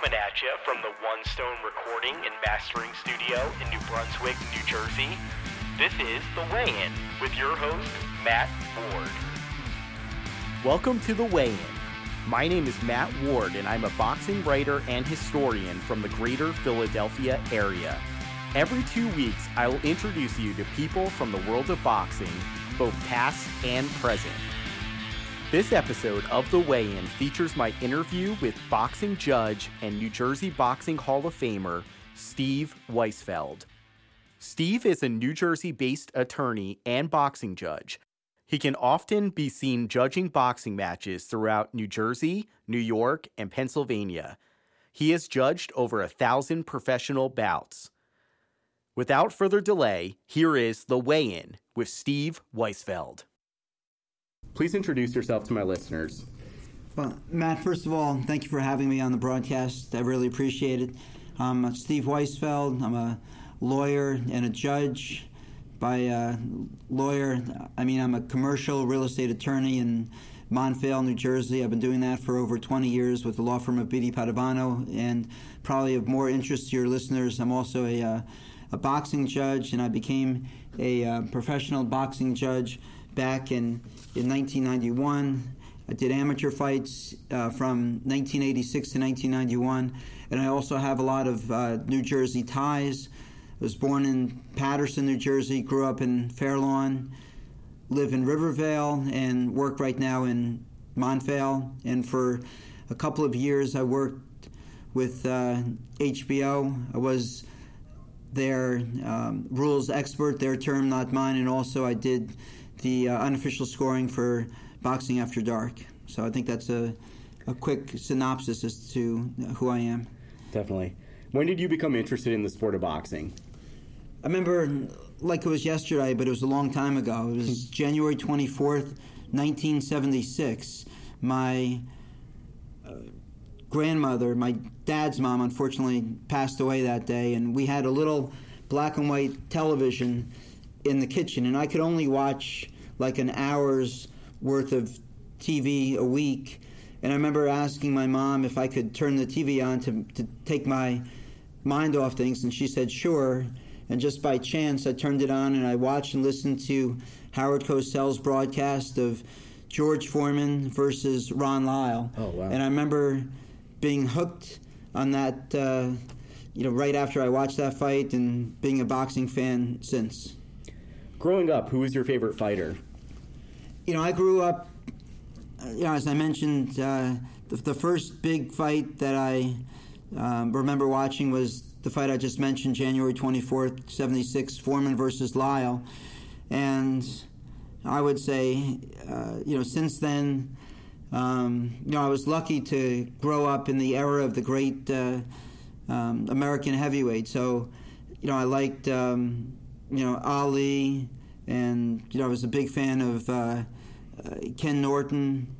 Coming at you from the One Stone Recording and Mastering Studio in New Brunswick, New Jersey, this is The Weigh In with your host, Matt Ward. Welcome to The Weigh In. My name is Matt Ward, and I'm a boxing writer and historian from the greater Philadelphia area. Every two weeks, I will introduce you to people from the world of boxing, both past and present. This episode of The Weigh In features my interview with boxing judge and New Jersey Boxing Hall of Famer Steve Weisfeld. Steve is a New Jersey based attorney and boxing judge. He can often be seen judging boxing matches throughout New Jersey, New York, and Pennsylvania. He has judged over a thousand professional bouts. Without further delay, here is The Weigh In with Steve Weisfeld. Please introduce yourself to my listeners. Well, Matt, first of all, thank you for having me on the broadcast. I really appreciate it. I'm Steve Weisfeld. I'm a lawyer and a judge. By uh, lawyer, I mean I'm a commercial real estate attorney in Montvale, New Jersey. I've been doing that for over 20 years with the law firm of Beattie Padovano, and probably of more interest to your listeners, I'm also a, uh, a boxing judge, and I became a uh, professional boxing judge back in, in 1991. I did amateur fights uh, from 1986 to 1991, and I also have a lot of uh, New Jersey ties. I was born in Paterson, New Jersey, grew up in Fairlawn, live in Rivervale, and work right now in Montvale. And for a couple of years, I worked with uh, HBO. I was their um, rules expert, their term, not mine, and also I did the uh, unofficial scoring for Boxing After Dark. So I think that's a, a quick synopsis as to who I am. Definitely. When did you become interested in the sport of boxing? I remember like it was yesterday, but it was a long time ago. It was January 24th, 1976. My uh, grandmother, my dad's mom, unfortunately passed away that day, and we had a little black and white television in the kitchen, and I could only watch like an hour's worth of TV a week. And I remember asking my mom if I could turn the TV on to, to take my mind off things, and she said, sure. And just by chance, I turned it on and I watched and listened to Howard Cosell's broadcast of George Foreman versus Ron Lyle. Oh, wow. And I remember being hooked on that, uh, you know, right after I watched that fight and being a boxing fan since. Growing up, who was your favorite fighter? You know, I grew up, you know, as I mentioned, uh, the, the, first big fight that I um, remember watching was the fight I just mentioned, January 24th, 76, Foreman versus Lyle. And I would say, uh, you know, since then, um, you know, I was lucky to grow up in the era of the great uh, um, American heavyweight. So, you know, I liked, um, you know, Ali, and you know, I was a big fan of uh, uh Ken Norton,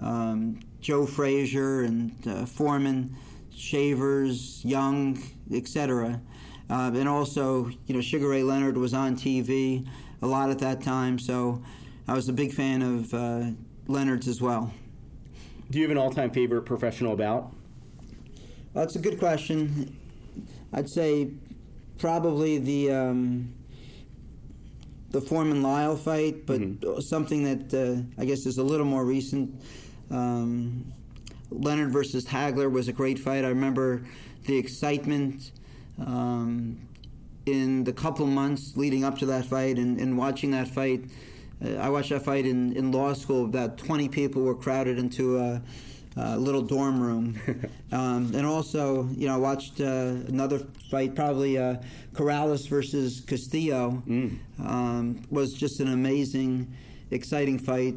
um, Joe Frazier, and uh, Foreman, Shavers, Young, etc. Uh, and also, you know, Sugar Ray Leonard was on TV a lot at that time, so I was a big fan of uh, Leonard's as well. Do you have an all-time favorite professional bout? Well, that's a good question. I'd say probably the um, the Foreman Lyle fight, but mm-hmm. something that uh, I guess is a little more recent. Um, Leonard versus Hagler was a great fight. I remember the excitement um, in the couple months leading up to that fight and, and watching that fight. Uh, I watched that fight in, in law school. About 20 people were crowded into a, a little dorm room. um, and also, you know, I watched uh, another fight, probably uh, Corrales versus Castillo. Mm. Um, was just an amazing, exciting fight.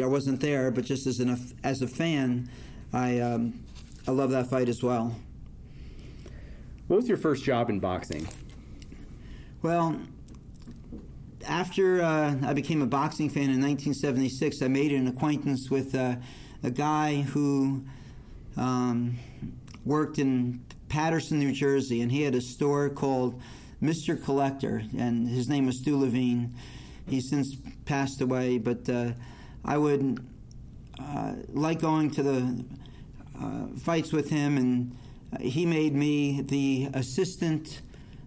I wasn't there, but just as an as a fan, I um, I love that fight as well. What was your first job in boxing? Well, after uh, I became a boxing fan in 1976, I made an acquaintance with uh, a guy who um, worked in Paterson, New Jersey, and he had a store called Mr. Collector, and his name was Stu Levine. He's since passed away, but uh, I would uh, like going to the uh, fights with him and he made me the assistant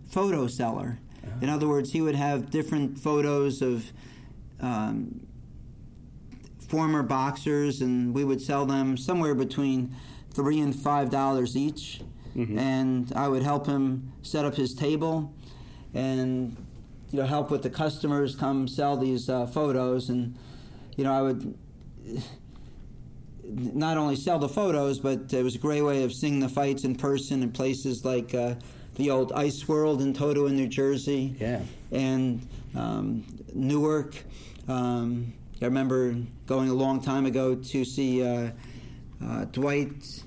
photo seller. In other words, he would have different photos of um, former boxers, and we would sell them somewhere between three and five dollars each. And I would help him set up his table, and you know help with the customers come sell these uh, photos, and you know I would not only sell the photos, but it was a great way of seeing the fights in person in places like uh, the old Ice World in Totowa, New Jersey, Yeah. and um, Newark. Um, I remember going a long time ago to see uh, uh, Dwight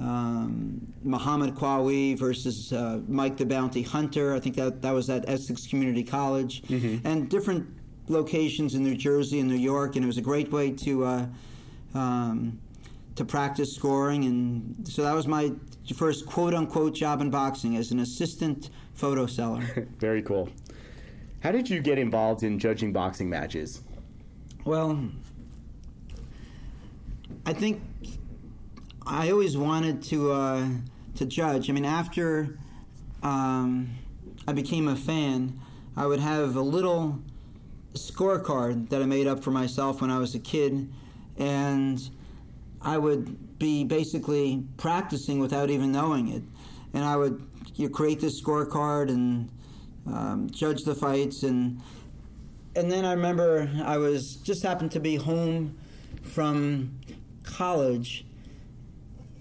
um, Muhammad Qawi versus uh, Mike the Bounty Hunter. I think that that was at Essex Community College, and different locations in New Jersey and New York, and it was a great way to. Uh, um, to practice scoring, and so that was my first quote unquote job in boxing as an assistant photo seller. Very cool. How did you get involved in judging boxing matches? Well, I think I always wanted to uh, to judge. I mean, after um, I became a fan, I would have a little scorecard that I made up for myself when I was a kid, and I would be basically practicing without even knowing it. And I would you create this scorecard and um, judge the fights and and then I remember I was just happened to be home from college.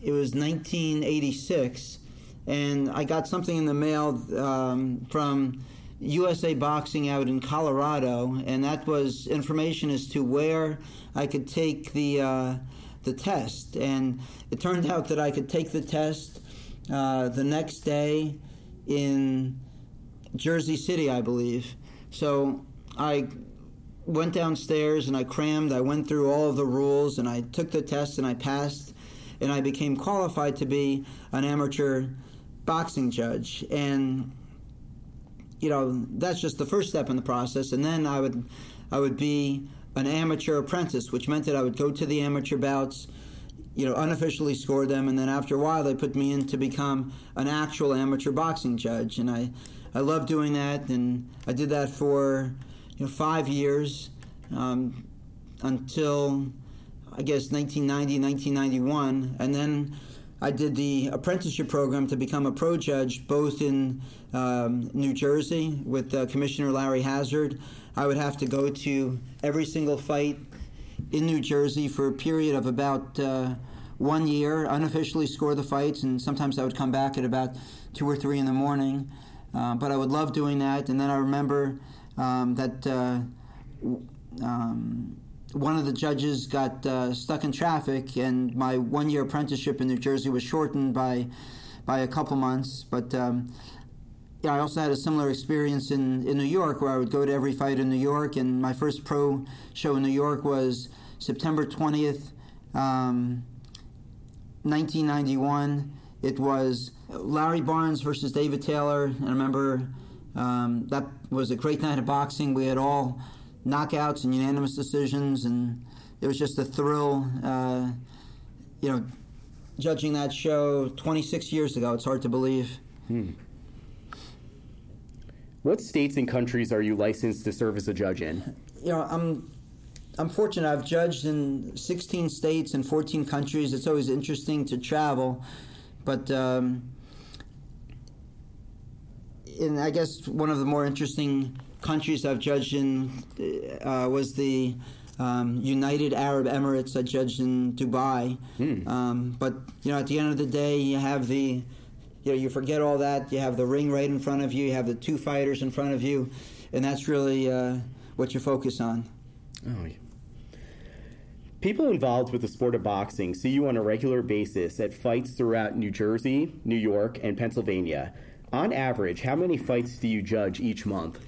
It was 1986, and I got something in the mail um, from USA Boxing out in Colorado, and that was information as to where I could take the uh, the test. And it turned out that I could take the test uh, the next day in Jersey City, I believe. So I went downstairs and I crammed. I went through all of the rules and I took the test and I passed. And I became qualified to be an amateur boxing judge. And you know that's just the first step in the process. And then I would I would be an amateur apprentice, which meant that I would go to the amateur bouts you know, unofficially score them, and then after a while they put me in to become an actual amateur boxing judge, and I, I love doing that, and I did that for, you know, five years, um, until, I guess 1990, 1991, and then I did the apprenticeship program to become a pro judge, both in um, New Jersey with uh, Commissioner Larry Hazzard. I would have to go to every single fight in New Jersey for a period of about uh, one year, unofficially score the fights, and sometimes I would come back at about two or three in the morning. Uh, but I would love doing that. And then I remember um, that uh, um, one of the judges got uh, stuck in traffic, and my one-year apprenticeship in New Jersey was shortened by by a couple months. But um, yeah, I also had a similar experience in, in New York where I would go to every fight in New York, and my first pro show in New York was September 20th, um, 1991. It was Larry Barnes versus David Taylor, I remember um, that was a great night of boxing. We had all knockouts and unanimous decisions, and it was just a thrill. Uh, you know, judging that show 26 years ago, it's hard to believe. What states and countries are you licensed to serve as a judge in? you know, I'm I'm fortunate. I've judged in 16 states and 14 countries. It's always interesting to travel, but um, in I guess one of the more interesting countries I've judged in uh, was the um, United Arab Emirates. I judged in Dubai, um, but you know, at the end of the day, you have the you know, you forget all that. You have the ring right in front of you. You have the two fighters in front of you, and that's really uh, what you focus on. Oh, yeah. People involved with the sport of boxing see you on a regular basis at fights throughout New Jersey, New York, and Pennsylvania. On average, how many fights do you judge each month?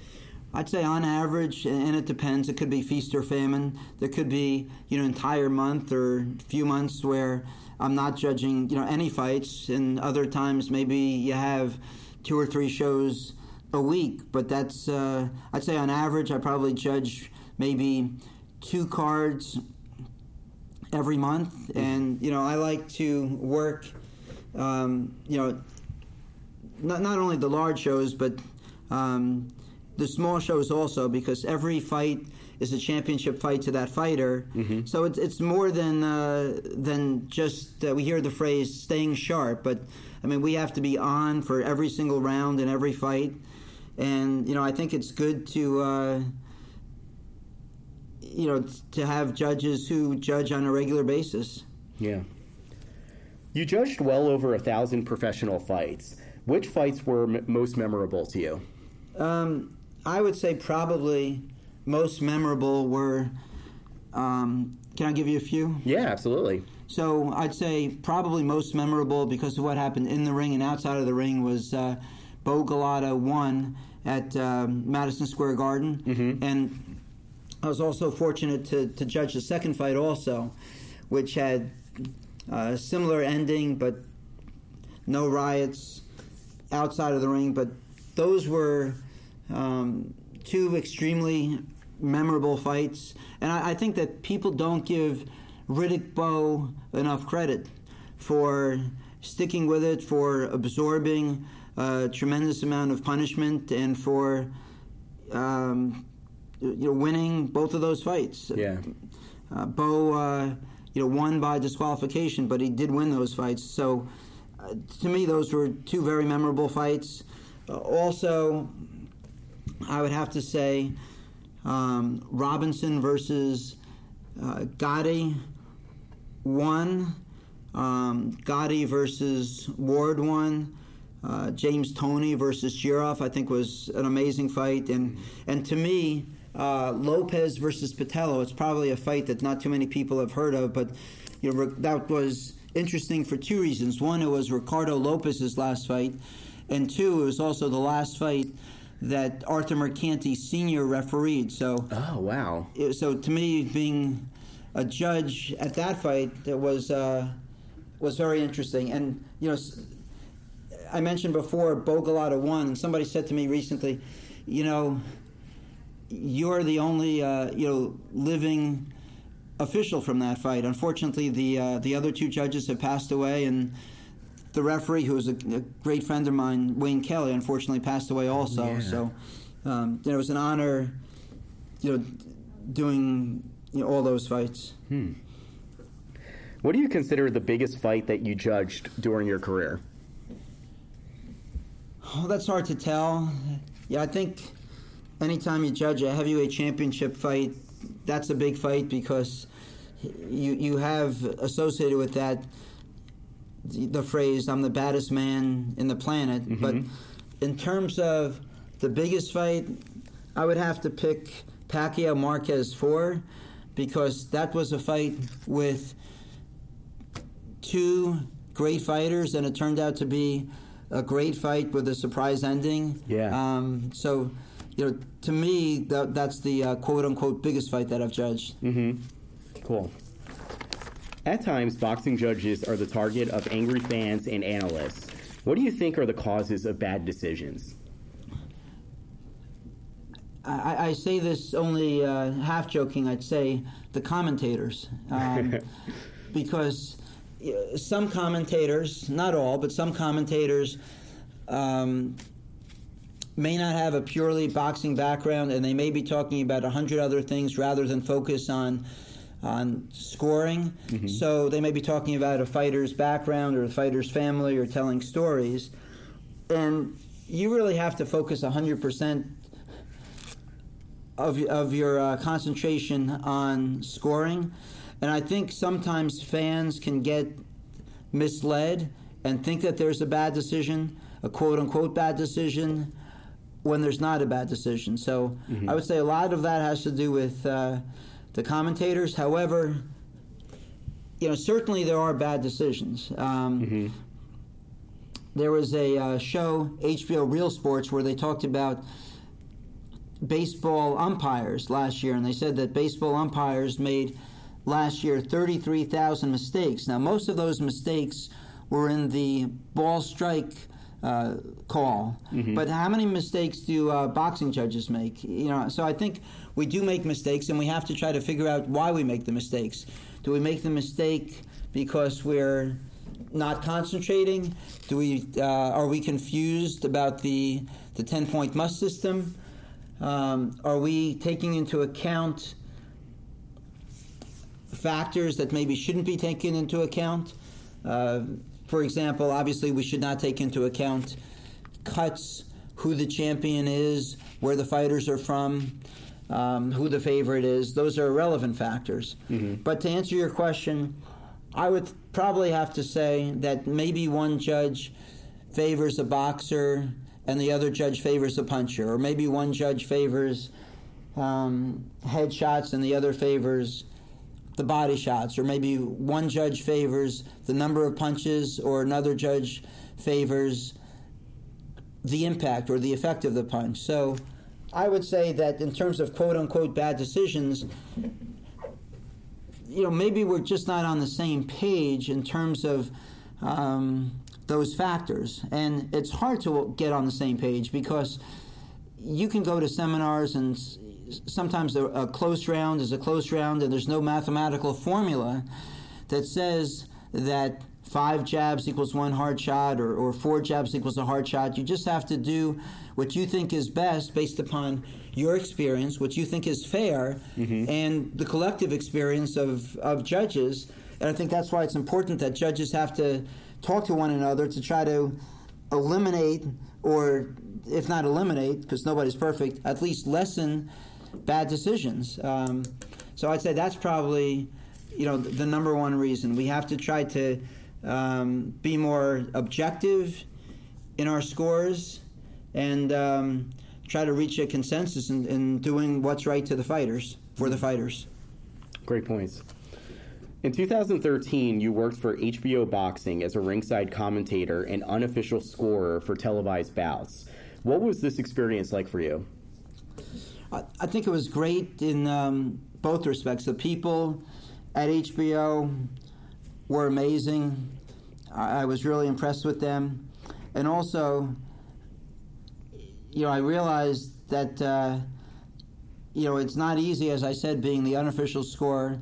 I'd say on average, and it depends. It could be feast or famine. There could be you know entire month or few months where I'm not judging you know any fights, and other times maybe you have two or three shows a week. But that's uh, I'd say on average, I probably judge maybe two cards every month, and you know I like to work um, you know, not not only the large shows, but um, the small shows also, because every fight is a championship fight to that fighter. Mm-hmm. So it's it's more than uh, than just uh, we hear the phrase staying sharp, but I mean we have to be on for every single round and every fight, and you know I think it's good to. Uh, you know, to have judges who judge on a regular basis. Yeah. You judged well over a thousand professional fights. Which fights were m- most memorable to you? Um, I would say probably most memorable were. Um, can I give you a few? Yeah, absolutely. So I'd say probably most memorable because of what happened in the ring and outside of the ring was uh, Bowe Golota won at um, Madison Square Garden, and I was also fortunate to, to judge the second fight also, which had a similar ending but no riots outside of the ring. But those were um, two extremely memorable fights, and I, I think that people don't give Riddick Bowe enough credit for sticking with it, for absorbing a tremendous amount of punishment, and for um, you know winning both of those fights. Yeah. Uh, Bowe, uh, you know, won by disqualification, but he did win those fights. So, to me, those were two very memorable fights. Uh, also, I would have to say um, Robinson versus uh, Gatti one, um, Gatti versus Ward one. Uh, James Toney versus Jirov, I think, was an amazing fight, and and to me, uh, Lopez versus Petelo. It's probably a fight that not too many people have heard of, but you know that was interesting for two reasons. One, it was Ricardo Lopez's last fight, and two, it was also the last fight that Arthur Mercante Sr. refereed. So, Oh, wow. it- so to me, being a judge at that fight, that was uh, was very interesting. And you know, I mentioned before Bowe Golota won, and somebody said to me recently, you know, you're the only uh, you know living official from that fight. Unfortunately, the uh, the other two judges have passed away, and the referee, who was a, a great friend of mine, Wayne Kelly, unfortunately passed away also. Yeah. So, um, it was an honor, you know, doing you know, all those fights. What do you consider the biggest fight that you judged during your career? Oh, that's hard to tell. Yeah, I think anytime you judge a heavyweight championship fight, that's a big fight because you you have associated with that the, phrase "I'm the baddest man in the planet." But in terms of the biggest fight, I would have to pick Pacquiao Marquez four because that was a fight with two great fighters, and it turned out to be a great fight with a surprise ending. Yeah. Um, so, you know, to me, that, that's the uh, quote unquote biggest fight that I've judged. Cool. At times, boxing judges are the target of angry fans and analysts. What do you think are the causes of bad decisions? I, I say this only uh, half joking. I'd say the commentators, um, because uh, some commentators, not all, but some commentators, um, may not have a purely boxing background, and they may be talking about a hundred other things rather than focus on on scoring. So they may be talking about a fighter's background or a fighter's family or telling stories, and you really have to focus hundred percent of, of your uh, concentration on scoring. And I think sometimes fans can get misled and think that there's a bad decision, a quote unquote bad decision, when there's not a bad decision. So I would say a lot of that has to do with uh, the commentators. However, you know, certainly there are bad decisions. Um, There was a uh, show, HBO Real Sports, where they talked about baseball umpires last year, and they said that baseball umpires made last year 33,000 mistakes. Now, most of those mistakes were in the ball strike uh, call, but how many mistakes do uh, boxing judges make? You know, so I think we do make mistakes, and we have to try to figure out why we make the mistakes. Do we make the mistake because we're not concentrating? Do we uh, are we confused about the the ten point must system? Um, are we taking into account factors that maybe shouldn't be taken into account? For example, obviously, we should not take into account cuts, who the champion is, where the fighters are from, um, who the favorite is. Those are irrelevant factors. Mm-hmm. But to answer your question, I would probably have to say that maybe one judge favors a boxer and the other judge favors a puncher, or maybe one judge favors um, headshots and the other favors the body shots, or maybe one judge favors the number of punches, or another judge favors the impact or the effect of the punch. So I would say that in terms of quote unquote bad decisions, you know, maybe we're just not on the same page in terms of um, those factors. And it's hard to get on the same page because you can go to seminars and sometimes a, a close round is a close round and there's no mathematical formula that says that five jabs equals one hard shot or, or four jabs equals a hard shot. You just have to do what you think is best based upon your experience, what you think is fair, mm-hmm. and the collective experience of, of judges. And I think that's why it's important that judges have to talk to one another to try to eliminate, or if not eliminate, because nobody's perfect, at least lessen bad decisions. Um, so I'd say that's probably, you know, the, number one reason. We have to try to um, be more objective in our scores and um, try to reach a consensus in, in doing what's right to the fighters for the fighters. Great points. In 2013, you worked for HBO Boxing as a ringside commentator and unofficial scorer for televised bouts. What was this experience like for you? I, think it was great in um, both respects. The people at HBO were amazing. I, I was really impressed with them. And also, you know, I realized that, uh, you know, it's not easy, as I said, being the unofficial scorer.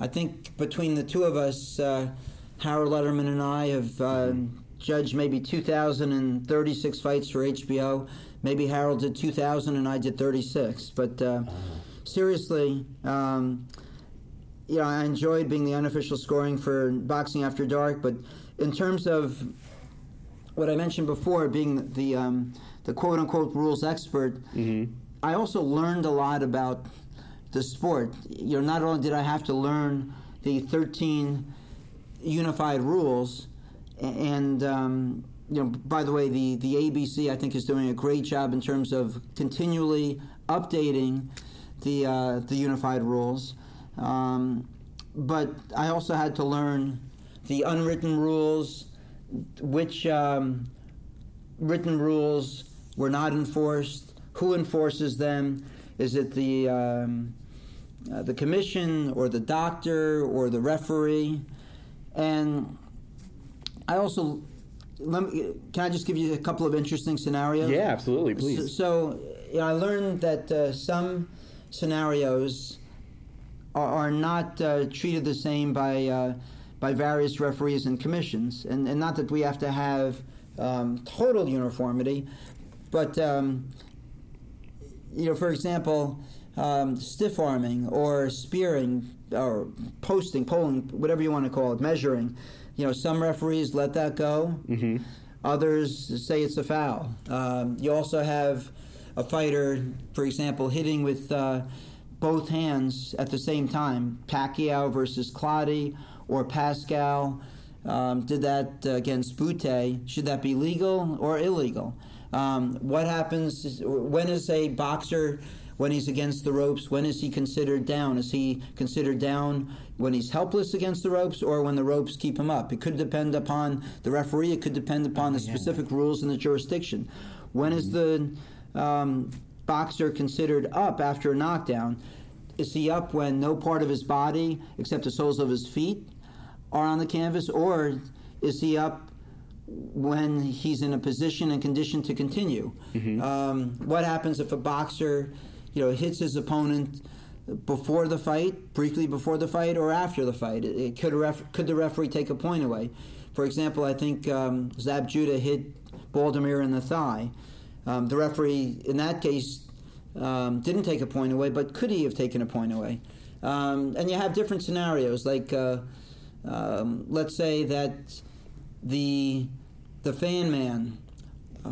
I think between the two of us, uh, Harold Lederman and I have uh, judged maybe 2,036 fights for HBO. Maybe Harold did 2,000 and I did 36. But uh, seriously, um, you know, I enjoyed being the unofficial scoring for Boxing After Dark. But in terms of what I mentioned before, being the um, the quote unquote rules expert, mm-hmm. I also learned a lot about the sport. You know, not only did I have to learn the 13 unified rules, and um, you know, by the way, the, the ABC I think is doing a great job in terms of continually updating the uh, the unified rules. Um, but I also had to learn the unwritten rules, which um, written rules were not enforced, who enforces them. Is it the um, uh, the commission or the doctor or the referee? And I also me, can I just give you a couple of interesting scenarios? Yeah, absolutely, please. So, so you know, I learned that uh, some scenarios are, are not uh, treated the same by uh, by various referees and commissions, and, and not that we have to have um, total uniformity, but um, you know, for example, um, stiff arming or spearing or posting, polling, whatever you want to call it, measuring you know, some referees let that go. Mm-hmm. Others say it's a foul. Um, you also have a fighter, for example, hitting with uh, both hands at the same time. Pacquiao versus Clottey or Pascal um, did that against Bute. Should that be legal or illegal? Um, what happens when is a boxer when he's against the ropes? When is he considered down? Is he considered down when he's helpless against the ropes or when the ropes keep him up? It could depend upon the referee. It could depend upon the specific rules in the jurisdiction. When is the um, boxer considered up after a knockdown? Is he up when no part of his body except the soles of his feet are on the canvas, or is he up when he's in a position and condition to continue? Mm-hmm. Um, what happens if a boxer you know, hits his opponent before the fight, briefly before the fight, or after the fight. It, it could ref, could the referee take a point away? For example, I think um, Zab Judah hit Baldomir in the thigh. Um, the referee in that case um, didn't take a point away, but could he have taken a point away? Um, and you have different scenarios, like uh, um, let's say that the the fan man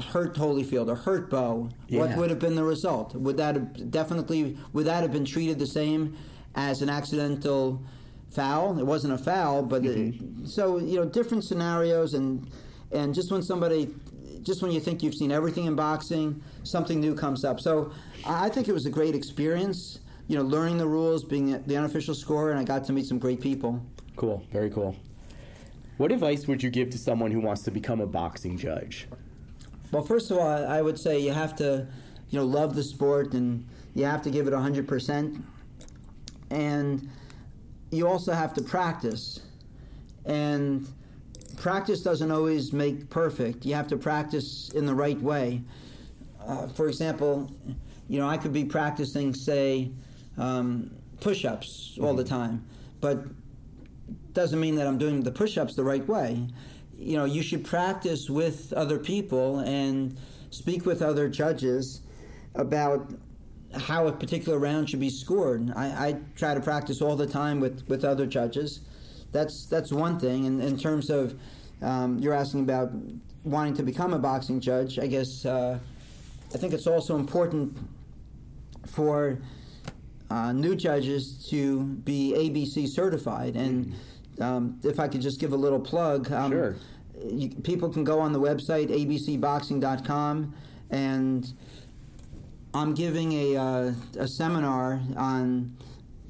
hurt Holyfield or hurt Bowe. Yeah. What would have been the result? Would that have definitely would that have been treated the same as an accidental foul? It wasn't a foul, but it, mm-hmm. so you know different scenarios and and just when somebody just when you think you've seen everything in boxing, something new comes up. So I I think it was a great experience. You know, learning the rules, being the unofficial scorer, and I got to meet some great people. Cool. Very cool. What advice would you give to someone who wants to become a boxing judge? Well, first of all, I would say you have to, you know, love the sport and you have to give it 100%. And you also have to practice. And practice doesn't always make perfect. You have to practice in the right way. Uh, for example, you know, I could be practicing, say, um, push ups all the time, but doesn't mean that I'm doing the push ups the right way. You know, you should practice with other people and speak with other judges about how a particular round should be scored. I, I try to practice all the time with, with other judges. That's that's one thing. And in terms of um, you're asking about wanting to become a boxing judge, I guess uh, I think it's also important for uh, new judges to be ABC certified. And um, if I could just give a little plug, um, Sure. you, people can go on the website abcboxing.com and I'm giving a, uh, a seminar on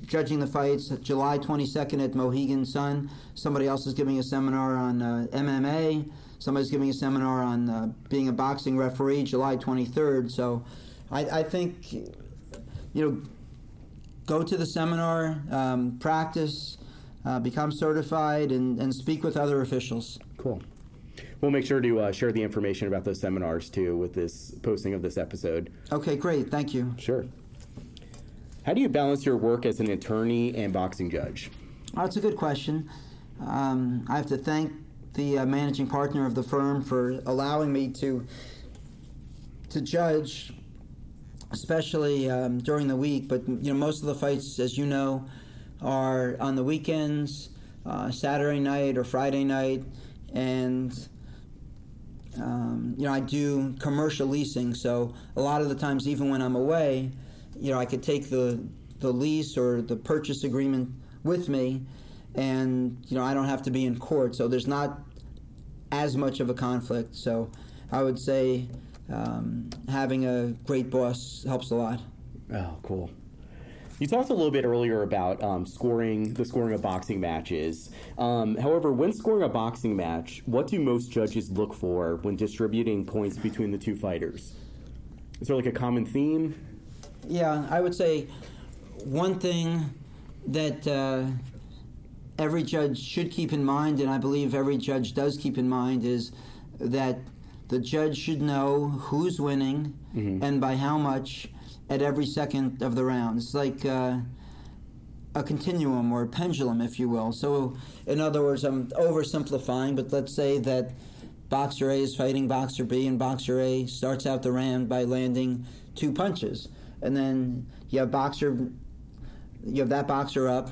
judging the fights July 22nd at Mohegan Sun. Somebody else is giving a seminar on uh, MMA. Somebody's giving a seminar on uh, being a boxing referee July 23rd. So I, I think, you know, go to the seminar, um, practice, uh, become certified, and, and speak with other officials. Cool. We'll make sure to uh, share the information about those seminars too with this posting of this episode. Okay, great. Thank you. Sure. How do you balance your work as an attorney and boxing judge? Oh, that's a good question. Um, I have to thank the uh, managing partner of the firm for allowing me to to judge, especially um, during the week. But you know, most of the fights, as you know, are on the weekends, uh, Saturday night or Friday night, and um, you know, I do commercial leasing, so a lot of the times, even when I'm away, you know, I could take the the lease or the purchase agreement with me, and you know, I don't have to be in court, so there's not as much of a conflict. So, I would say um, having a great boss helps a lot. Oh, cool. You talked a little bit earlier about um, scoring, the scoring of boxing matches. Um, however, when scoring a boxing match, what do most judges look for when distributing points between the two fighters? Is there like a common theme? Yeah, I would say one thing that uh, every judge should keep in mind, and I believe every judge does keep in mind, is that the judge should know who's winning and by how much at every second of the round. It's like uh, a continuum or a pendulum, if you will. So, in other words, I'm oversimplifying, but let's say that Boxer A is fighting Boxer B, and Boxer A starts out the round by landing two punches, and then you have Boxer, you have that Boxer up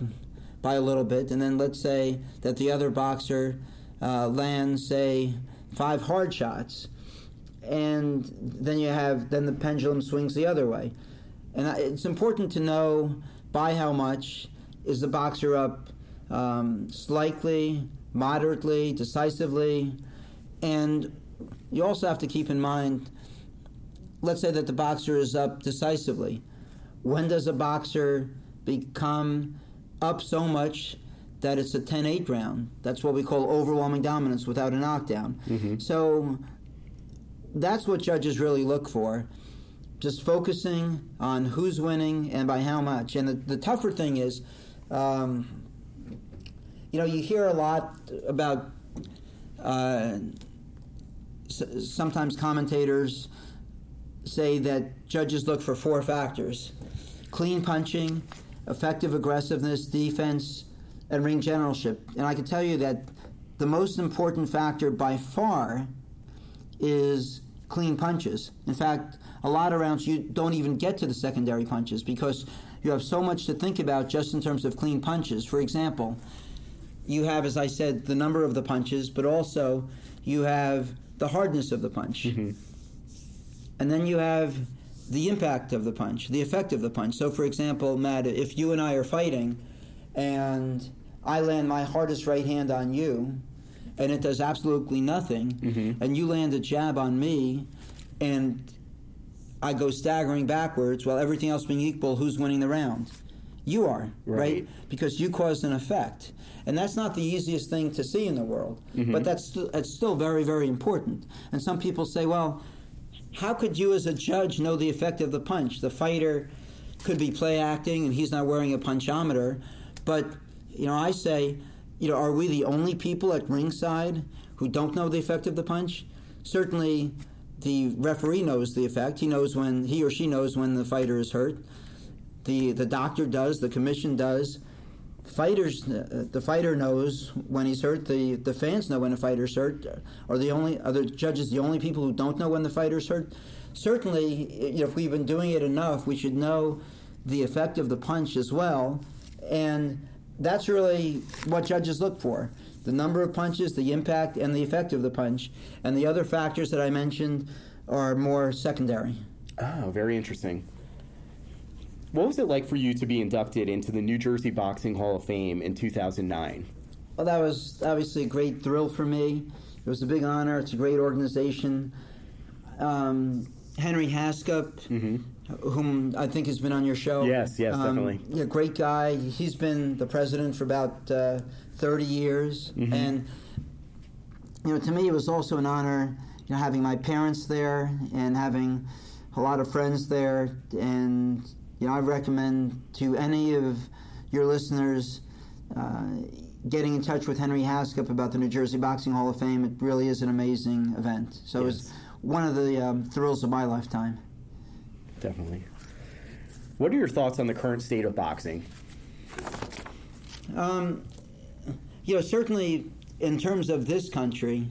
by a little bit, and then let's say that the other Boxer uh, lands, say, five hard shots, and then you have then the pendulum swings the other way, and it's important to know by how much is the Boxer up um, slightly, moderately, decisively. And you also have to keep in mind let's say that the boxer is up decisively. When does a boxer become up so much that it's a 10 8 round? That's what we call overwhelming dominance without a knockdown. So that's what judges really look for. Just focusing on who's winning and by how much. And the, the tougher thing is, um, you know, you hear a lot about uh, s- sometimes commentators say that judges look for four factors clean punching, effective aggressiveness, defense, and ring generalship. And I can tell you that the most important factor by far is clean punches. In fact, a lot of rounds you don't even get to the secondary punches because you have so much to think about just in terms of clean punches. For example, you have, as I said, the number of the punches, but also you have the hardness of the punch. Mm-hmm. And then you have the impact of the punch, the effect of the punch. So, for example, Matt, if you and I are fighting and I land my hardest right hand on you and it does absolutely nothing, Mhm. and you land a jab on me and I go staggering backwards, while everything else being equal, who's winning the round? You are, right? Right. Because you caused an effect. And that's not the easiest thing to see in the world, but that's, st- that's still very, very important. And some people say, well, how could you as a judge know the effect of the punch? The fighter could be play acting and he's not wearing a punchometer, but you know, I say, you know, are we the only people at ringside who don't know the effect of the punch? Certainly the referee knows the effect. He knows when he or she knows when the fighter is hurt. The the doctor does, the commission does. Fighters, uh, the fighter knows when he's hurt. The the fans know when a fighter's hurt. Are the only the judges the only people who don't know when the fighter's hurt? Certainly, you know, if we've been doing it enough, we should know the effect of the punch as well. And that's really what judges look for: the number of punches, the impact, and the effect of the punch. And the other factors that I mentioned are more secondary. Oh, very interesting. What was it like for you to be inducted into the New Jersey Boxing Hall of Fame in 2009? Well, that was obviously a great thrill for me. It was a big honor. It's a great organization. Um, Henry Hascup, whom I think has been on your show. Yes, yes, um, definitely. Yeah, great guy. He's been the president for about uh, 30 years. Mm-hmm. And, you know, to me, it was also an honor, you know, having my parents there and having a lot of friends there. And, you know, I recommend to any of your listeners uh, getting in touch with Henry Hascup about the New Jersey Boxing Hall of Fame. It really is an amazing event. So it was one of the um, thrills of my lifetime. Definitely. What are your thoughts on the current state of boxing? Um, you know, certainly in terms of this country,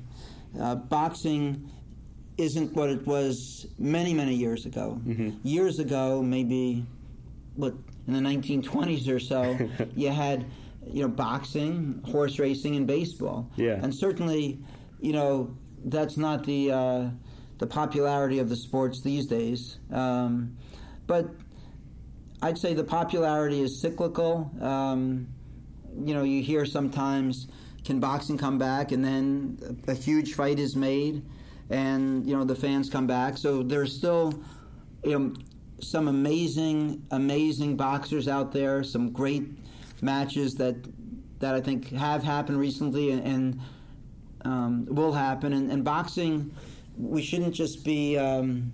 uh, boxing isn't what it was many, many years ago. Years ago, maybe, what, in the 1920s or so, you had, you know, boxing, horse racing, and baseball. Yeah. And certainly, you know, that's not the uh, the popularity of the sports these days. Um, but I'd say the popularity is cyclical. Um, you know, you hear sometimes, can boxing come back? And then a, huge fight is made, and you know the fans come back. So there's still, you know, some amazing, amazing boxers out there. Some great matches that that I think have happened recently and, and um, will happen. And, and boxing, we shouldn't just be. Um,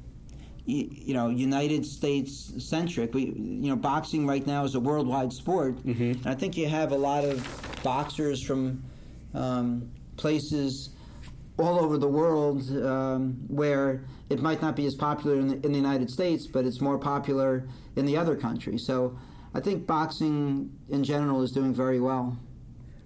you know, United States centric. We, you know, boxing right now is a worldwide sport, and I think you have a lot of boxers from um, places all over the world um, where it might not be as popular in the, in the United States, but it's more popular in the other countries. So I think boxing in general is doing very well.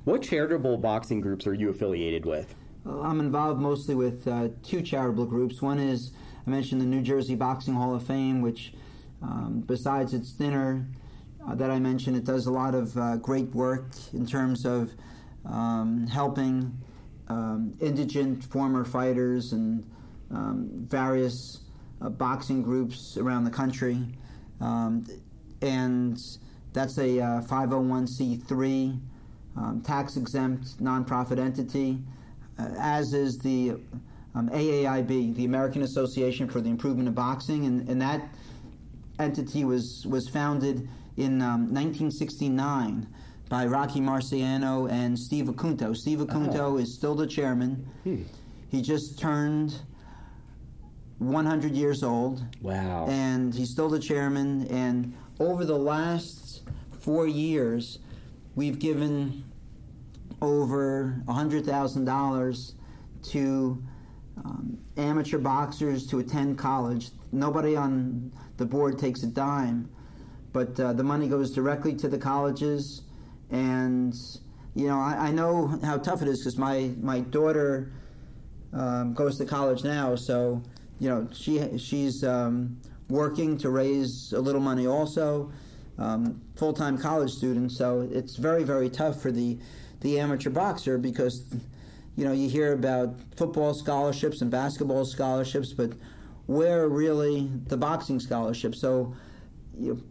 What charitable boxing groups are you affiliated with? I'm involved mostly with uh, two charitable groups. One is, I mentioned the New Jersey Boxing Hall of Fame, which, um, besides its dinner uh, that I mentioned, it does a lot of uh, great work in terms of um, helping um, indigent former fighters and um, various uh, boxing groups around the country. Um, and that's a uh, 501c3 um, tax exempt nonprofit entity, as is the um, AAIB, the American Association for the Improvement of Boxing, and, and that entity was was founded in um, 1969 by Rocky Marciano and Steve Acunto. Steve Acunto is still the chairman. He just turned 100 years old Wow. and he's still the chairman. And over the last four years, we've given over $100,000 to um, amateur boxers to attend college. Nobody on the board takes a dime, but uh, the money goes directly to the colleges, and you know, I, I know how tough it is because my my daughter um, goes to college now, so you know she she's um, working to raise a little money also, um, full time college student. So it's very very tough for the the amateur boxer because you know you hear about football scholarships and basketball scholarships, but where really the boxing scholarship? So you know,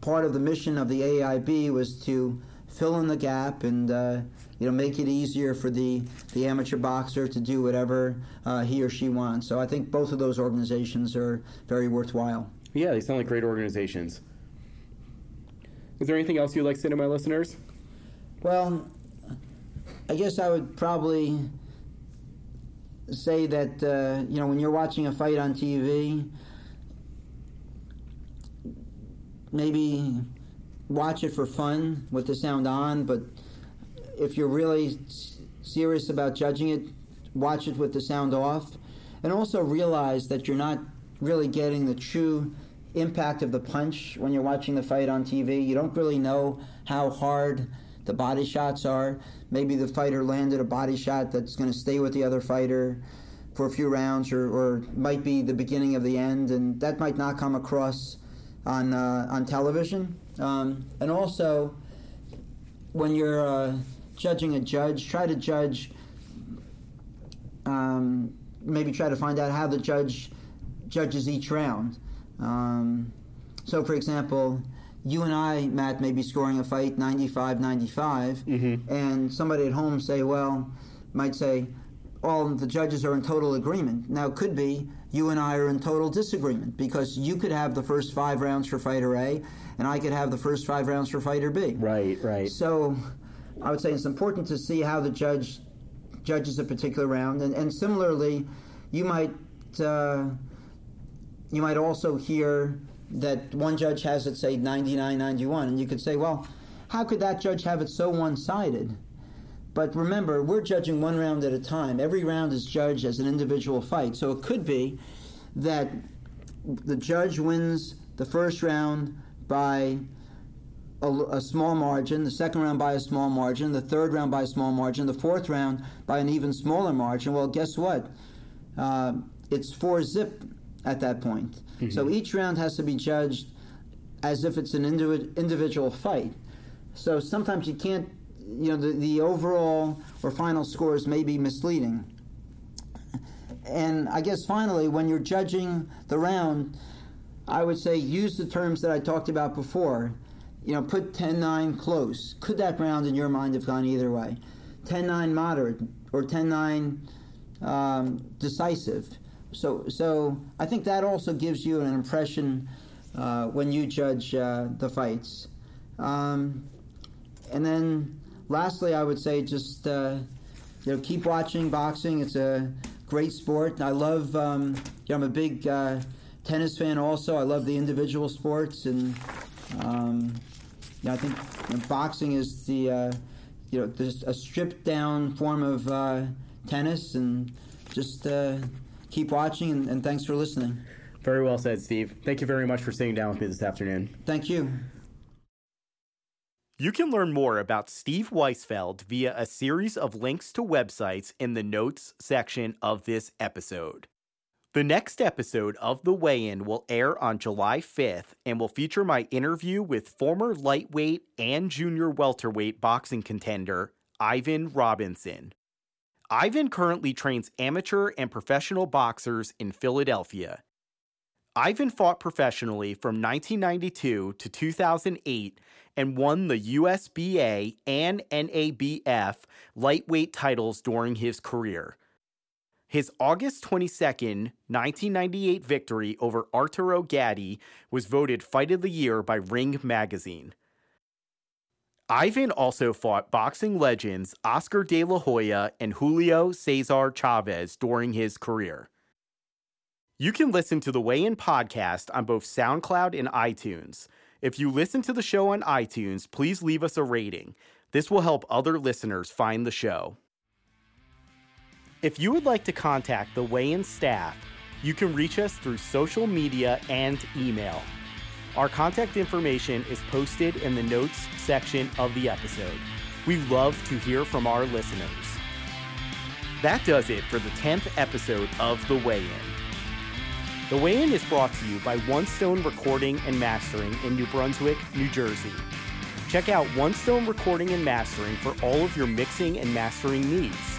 part of the mission of the AIB was to fill in the gap and uh, you know make it easier for the, the amateur boxer to do whatever uh, he or she wants. So I think both of those organizations are very worthwhile. Yeah, they sound like great organizations. Is there anything else you'd like to say to my listeners? Well, I guess I would probably say that uh, you know when you're watching a fight on TV, maybe watch it for fun with the sound on, but if you're really serious about judging it, watch it with the sound off, and also realize that you're not really getting the true impact of the punch when you're watching the fight on TV. You don't really know how hard the body shots are. Maybe the fighter landed a body shot that's going to stay with the other fighter for a few rounds, or, or might be the beginning of the end, and that might not come across on uh, on television. Um, and also, when you're uh, judging a judge, try to judge. Um, maybe try to find out how the judge judges each round. Um, so, for example, you and I, Matt, may be scoring a fight 95 95, mm-hmm. and somebody at home say, well, might say, all the judges are in total agreement. Now, it could be you and I are in total disagreement because you could have the first five rounds for fighter A, and I could have the first five rounds for fighter B. Right, right. So, I would say it's important to see how the judge judges a particular round, and, and similarly, you might uh, you might also hear that one judge has it say 99 91 and you could say well how could that judge have it so one-sided but remember we're judging one round at a time every round is judged as an individual fight so it could be that the judge wins the first round by a, a, small margin, the second round by a small margin, the third round by a small margin, the fourth round by an even smaller margin. Well, guess what? Uh, it's four zip at that point. Mm-hmm. So each round has to be judged as if it's an individ- individual fight. So sometimes you can't, you know, the, the overall or final scores may be misleading. And I guess finally, when you're judging the round, I would say use the terms that I talked about before. You know, put 10 9 close. Could that round in your mind have gone either way? 10 9 moderate or 10 9 um, decisive so, so I think that also gives you an impression uh, when you judge uh, the fights. Um, and then, lastly, I would say just uh, you know keep watching boxing. It's a great sport. I love. Um, you know, I'm a big uh, tennis fan. Also, I love the individual sports, and um, you know, I think you know, boxing is the uh, you know a stripped down form of uh, tennis, and just keep watching, and, and thanks for listening. Very well said, Steve. Thank you very much for sitting down with me this afternoon. Thank you. You can learn more about Steve Weisfeld via a series of links to websites in the notes section of this episode. The next episode of The Weigh In will air on July 5th and will feature my interview with former lightweight and junior welterweight boxing contender Ivan Robinson. Ivan currently trains amateur and professional boxers in Philadelphia. Ivan fought professionally from 1992 to 2008 and won the USBA and NABF lightweight titles during his career. His August 22, 1998 victory over Arturo Gatti was voted Fight of the Year by Ring Magazine. Ivan also fought boxing legends Oscar de la Hoya and Julio Cesar Chavez during his career. You can listen to the Weigh In podcast on both SoundCloud and iTunes. If you listen to the show on iTunes, please leave us a rating. This will help other listeners find the show. If you would like to contact the Weigh In staff, you can reach us through social media and email. Our contact information is posted in the notes section of the episode. We love to hear from our listeners. That does it for the 10th episode of The Weigh In. The Weigh In is brought to you by One Stone Recording and Mastering in New Brunswick, New Jersey. Check out One Stone Recording and Mastering for all of your mixing and mastering needs.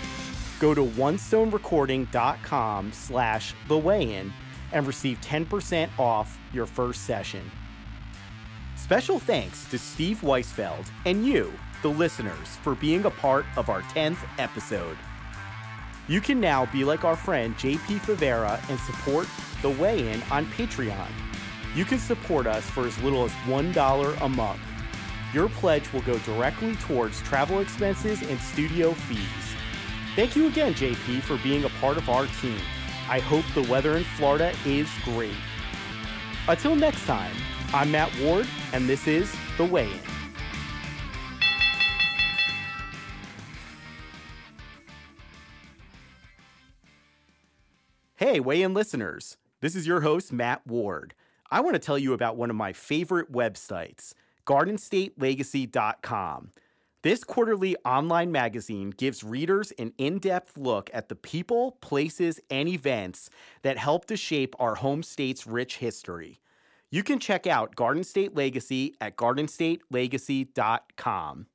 Go to onestonerecording.com slash the weigh-in and receive 10% off your first session. Special thanks to Steve Weisfeld and you, the listeners, for being a part of our 10th episode. You can now be like our friend JP Favera and support The Weigh In on Patreon. You can support us for as little as $1 a month. Your pledge will go directly towards travel expenses and studio fees. Thank you again, JP, for being a part of our team. I hope the weather in Florida is great. Until next time, I'm Matt Ward, and this is The Weigh In. Hey, Weigh In listeners. This is your host, Matt Ward. I want to tell you about one of my favorite websites, GardenStateLegacy.com. This quarterly online magazine gives readers an in depth look at the people, places, and events that help to shape our home state's rich history. You can check out Garden State Legacy at GardenStateLegacy.com.